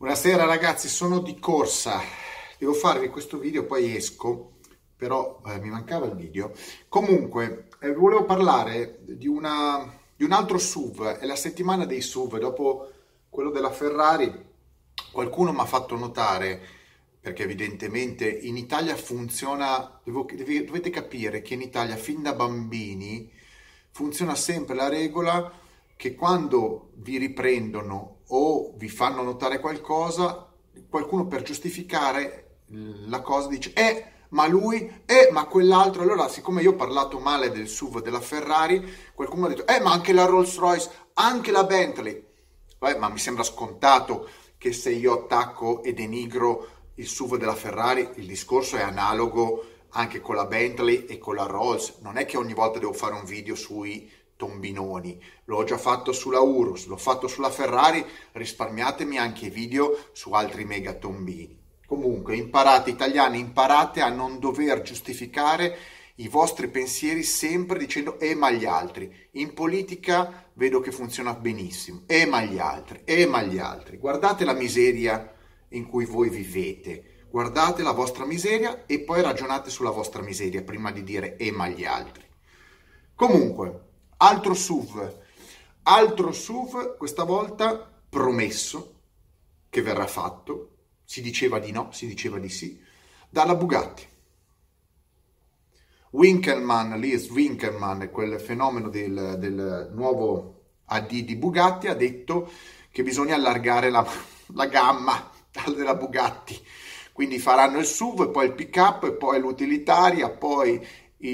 Buonasera ragazzi, sono di corsa. Devo farvi questo video, poi esco, però eh, mi mancava il video. Comunque, eh, volevo parlare di, una, di un altro SUV. È la settimana dei SUV. Dopo quello della Ferrari, qualcuno mi ha fatto notare, perché evidentemente in Italia funziona, devo, dovete capire che in Italia fin da bambini funziona sempre la regola che quando vi riprendono o vi fanno notare qualcosa, qualcuno per giustificare la cosa dice eh ma lui, eh ma quell'altro, allora siccome io ho parlato male del SUV della Ferrari, qualcuno ha detto eh ma anche la Rolls Royce, anche la Bentley, Beh, ma mi sembra scontato che se io attacco e denigro il SUV della Ferrari, il discorso è analogo anche con la Bentley e con la Rolls, non è che ogni volta devo fare un video sui tombinoni. L'ho già fatto sulla Urus, l'ho fatto sulla Ferrari, risparmiatemi anche video su altri mega tombini. Comunque, imparate italiani, imparate a non dover giustificare i vostri pensieri sempre dicendo e ma gli altri. In politica vedo che funziona benissimo, e ma gli altri, e ma gli altri. Guardate la miseria in cui voi vivete, guardate la vostra miseria e poi ragionate sulla vostra miseria prima di dire e ma gli altri. Comunque, Altro SUV, altro SUV, questa volta promesso che verrà fatto, si diceva di no, si diceva di sì, dalla Bugatti. Winkelmann, Lies Winkelmann, quel fenomeno del, del, nuovo AD di Bugatti, ha detto che bisogna allargare la, la gamma della Bugatti. Quindi faranno il SUV, poi il pick up, poi l'utilitaria, poi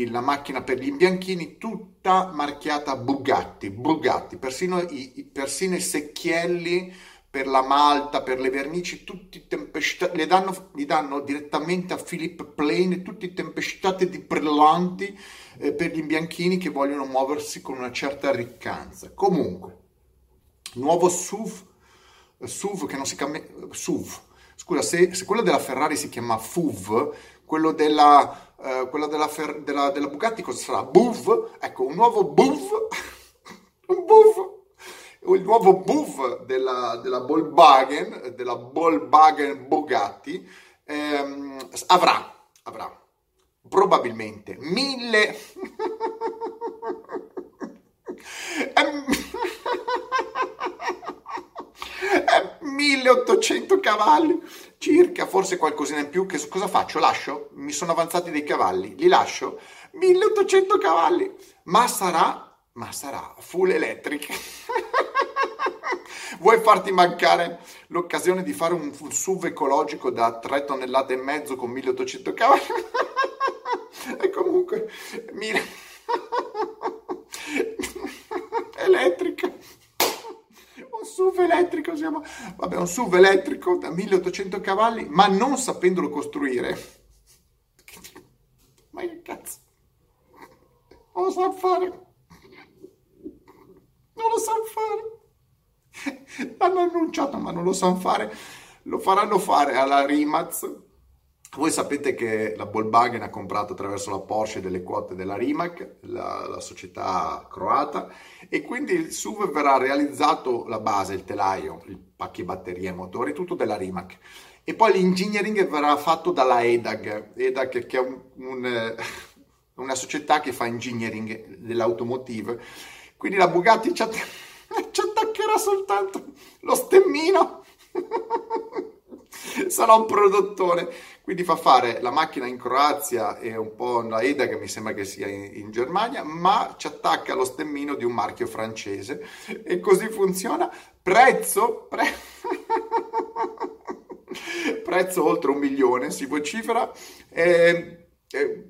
la macchina per gli imbianchini tutta marchiata Bugatti, Bugatti, persino i, persino i secchielli per la malta, per le vernici, tutti tempestati, le danno, li danno direttamente a Philip Plain, tutti tempestati di brillanti eh, per gli imbianchini che vogliono muoversi con una certa riccanza. Comunque, nuovo SUV, SUV che non si chiama SUV, scusa, se, se quello della Ferrari si chiama FUV, quello della eh, quella della, Fer- della, della, Bugatti cosa sarà? BUV, ecco un nuovo BUV, un BUV, il nuovo BUV della, della Volkswagen, della Volkswagen Bugatti, ehm, avrà, avrà probabilmente mille... 1800 cavalli circa, forse qualcosina in più. Che, cosa faccio? Lascio? Mi sono avanzati dei cavalli, li lascio? 1800 cavalli, ma sarà, ma sarà full electric. Vuoi farti mancare l'occasione di fare un, SUV ecologico da 3 tonnellate e mezzo con 1800 cavalli? e comunque, mira... elettrica SUV elettrico, siamo... vabbè, un SUV elettrico da 1800 cavalli, ma non sapendolo costruire. Ma che cazzo? Non lo sa fare. Non lo sa fare. L'hanno annunciato, ma non lo sanno fare. Lo faranno fare alla Rimaz voi sapete che la Volkswagen ha comprato attraverso la Porsche delle quote della Rimac, la, la, società croata, e quindi il SUV verrà realizzato la base, il telaio, il pacchi batterie, motori, tutto della Rimac. E poi l'engineering verrà fatto dalla EDAG, EDAG che è un, un, una società che fa engineering dell'automotive. Quindi la Bugatti ci, att- ci attaccherà soltanto lo stemmino. sarà un produttore. Quindi fa fare la macchina in Croazia e un po' la EDA che mi sembra che sia in, in Germania, ma ci attacca lo stemmino di un marchio francese e così funziona. Prezzo, pre... prezzo oltre un milione si vocifera. Eh, eh,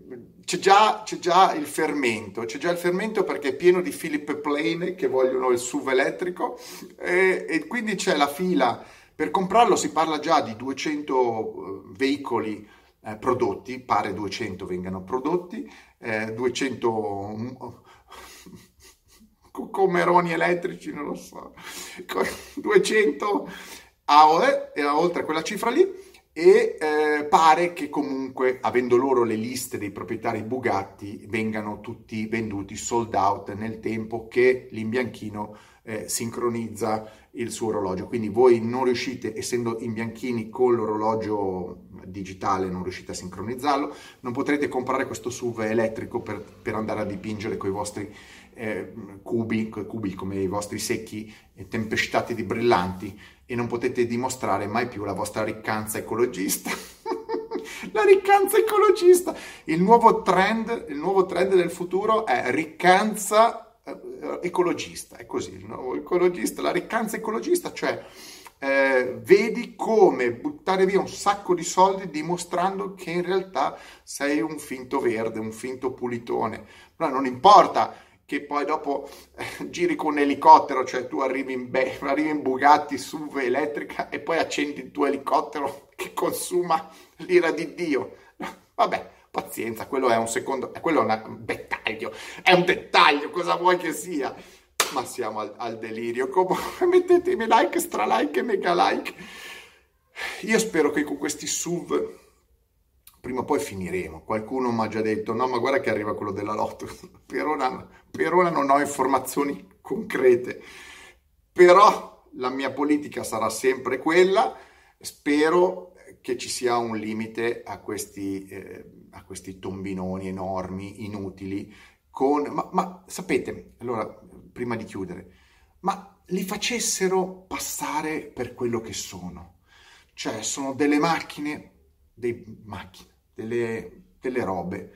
c'è già, c'è già, il fermento, c'è già il fermento perché è pieno di Philip Plane che vogliono il SUV elettrico e, e quindi c'è la fila per comprarlo si parla già di 200 eh, veicoli eh, prodotti, pare 200 vengano prodotti, eh, 200 mm, comeroni elettrici, non lo so, 200 AOE, oltre a quella cifra lì, e eh, pare che comunque, avendo loro le liste dei proprietari Bugatti, vengano tutti venduti sold out nel tempo che l'imbianchino eh, sincronizza il suo orologio. Quindi voi non riuscite, essendo in bianchini con l'orologio digitale, non riuscite a sincronizzarlo, non potrete comprare questo SUV elettrico per, per andare a dipingere con i vostri eh, cubi, cubi come i vostri secchi tempestati di brillanti e non potete dimostrare mai più la vostra riccanza ecologista. la riccanza ecologista. Il nuovo trend, il nuovo trend del futuro è riccanza ecologista. È così, il nuovo ecologista, la riccanza ecologista, cioè eh, vedi come buttare via un sacco di soldi dimostrando che in realtà sei un finto verde, un finto pulitone. Però non importa che poi dopo eh, giri con un elicottero, cioè tu arrivi in, Be- arrivi in Bugatti SUV elettrica e poi accendi il tuo elicottero che consuma l'ira di Dio. Vabbè, pazienza, quello è un secondo, quello è un dettaglio, è un dettaglio, cosa vuoi che sia? Ma siamo al, al delirio, comunque mettetemi like, stra like e mega like. Io spero che con questi SUV prima o poi finiremo. Qualcuno mi ha già detto, no, ma guarda che arriva quello della lotto. Per ora, per ora non ho informazioni concrete, però la mia politica sarà sempre quella. Spero che ci sia un limite a questi, eh, a questi tombinoni enormi, inutili, con... Ma, ma sapete, allora, prima di chiudere, ma li facessero passare per quello che sono. Cioè, sono delle macchine, dei macchine, delle, delle robe,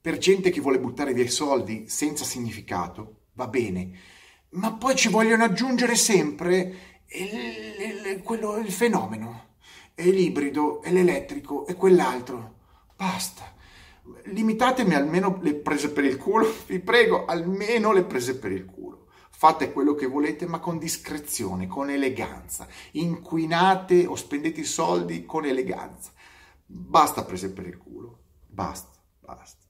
per gente che vuole buttare via i soldi senza significato, va bene, ma poi ci vogliono aggiungere sempre il, il, quello, il fenomeno, e l'ibrido, e l'elettrico, e quell'altro. Basta. Limitatemi almeno le prese per il culo, vi prego, almeno le prese per il culo. Fate quello che volete, ma con discrezione, con eleganza. Inquinate o spendete i soldi con eleganza. Basta prese per il culo. Basta, basta.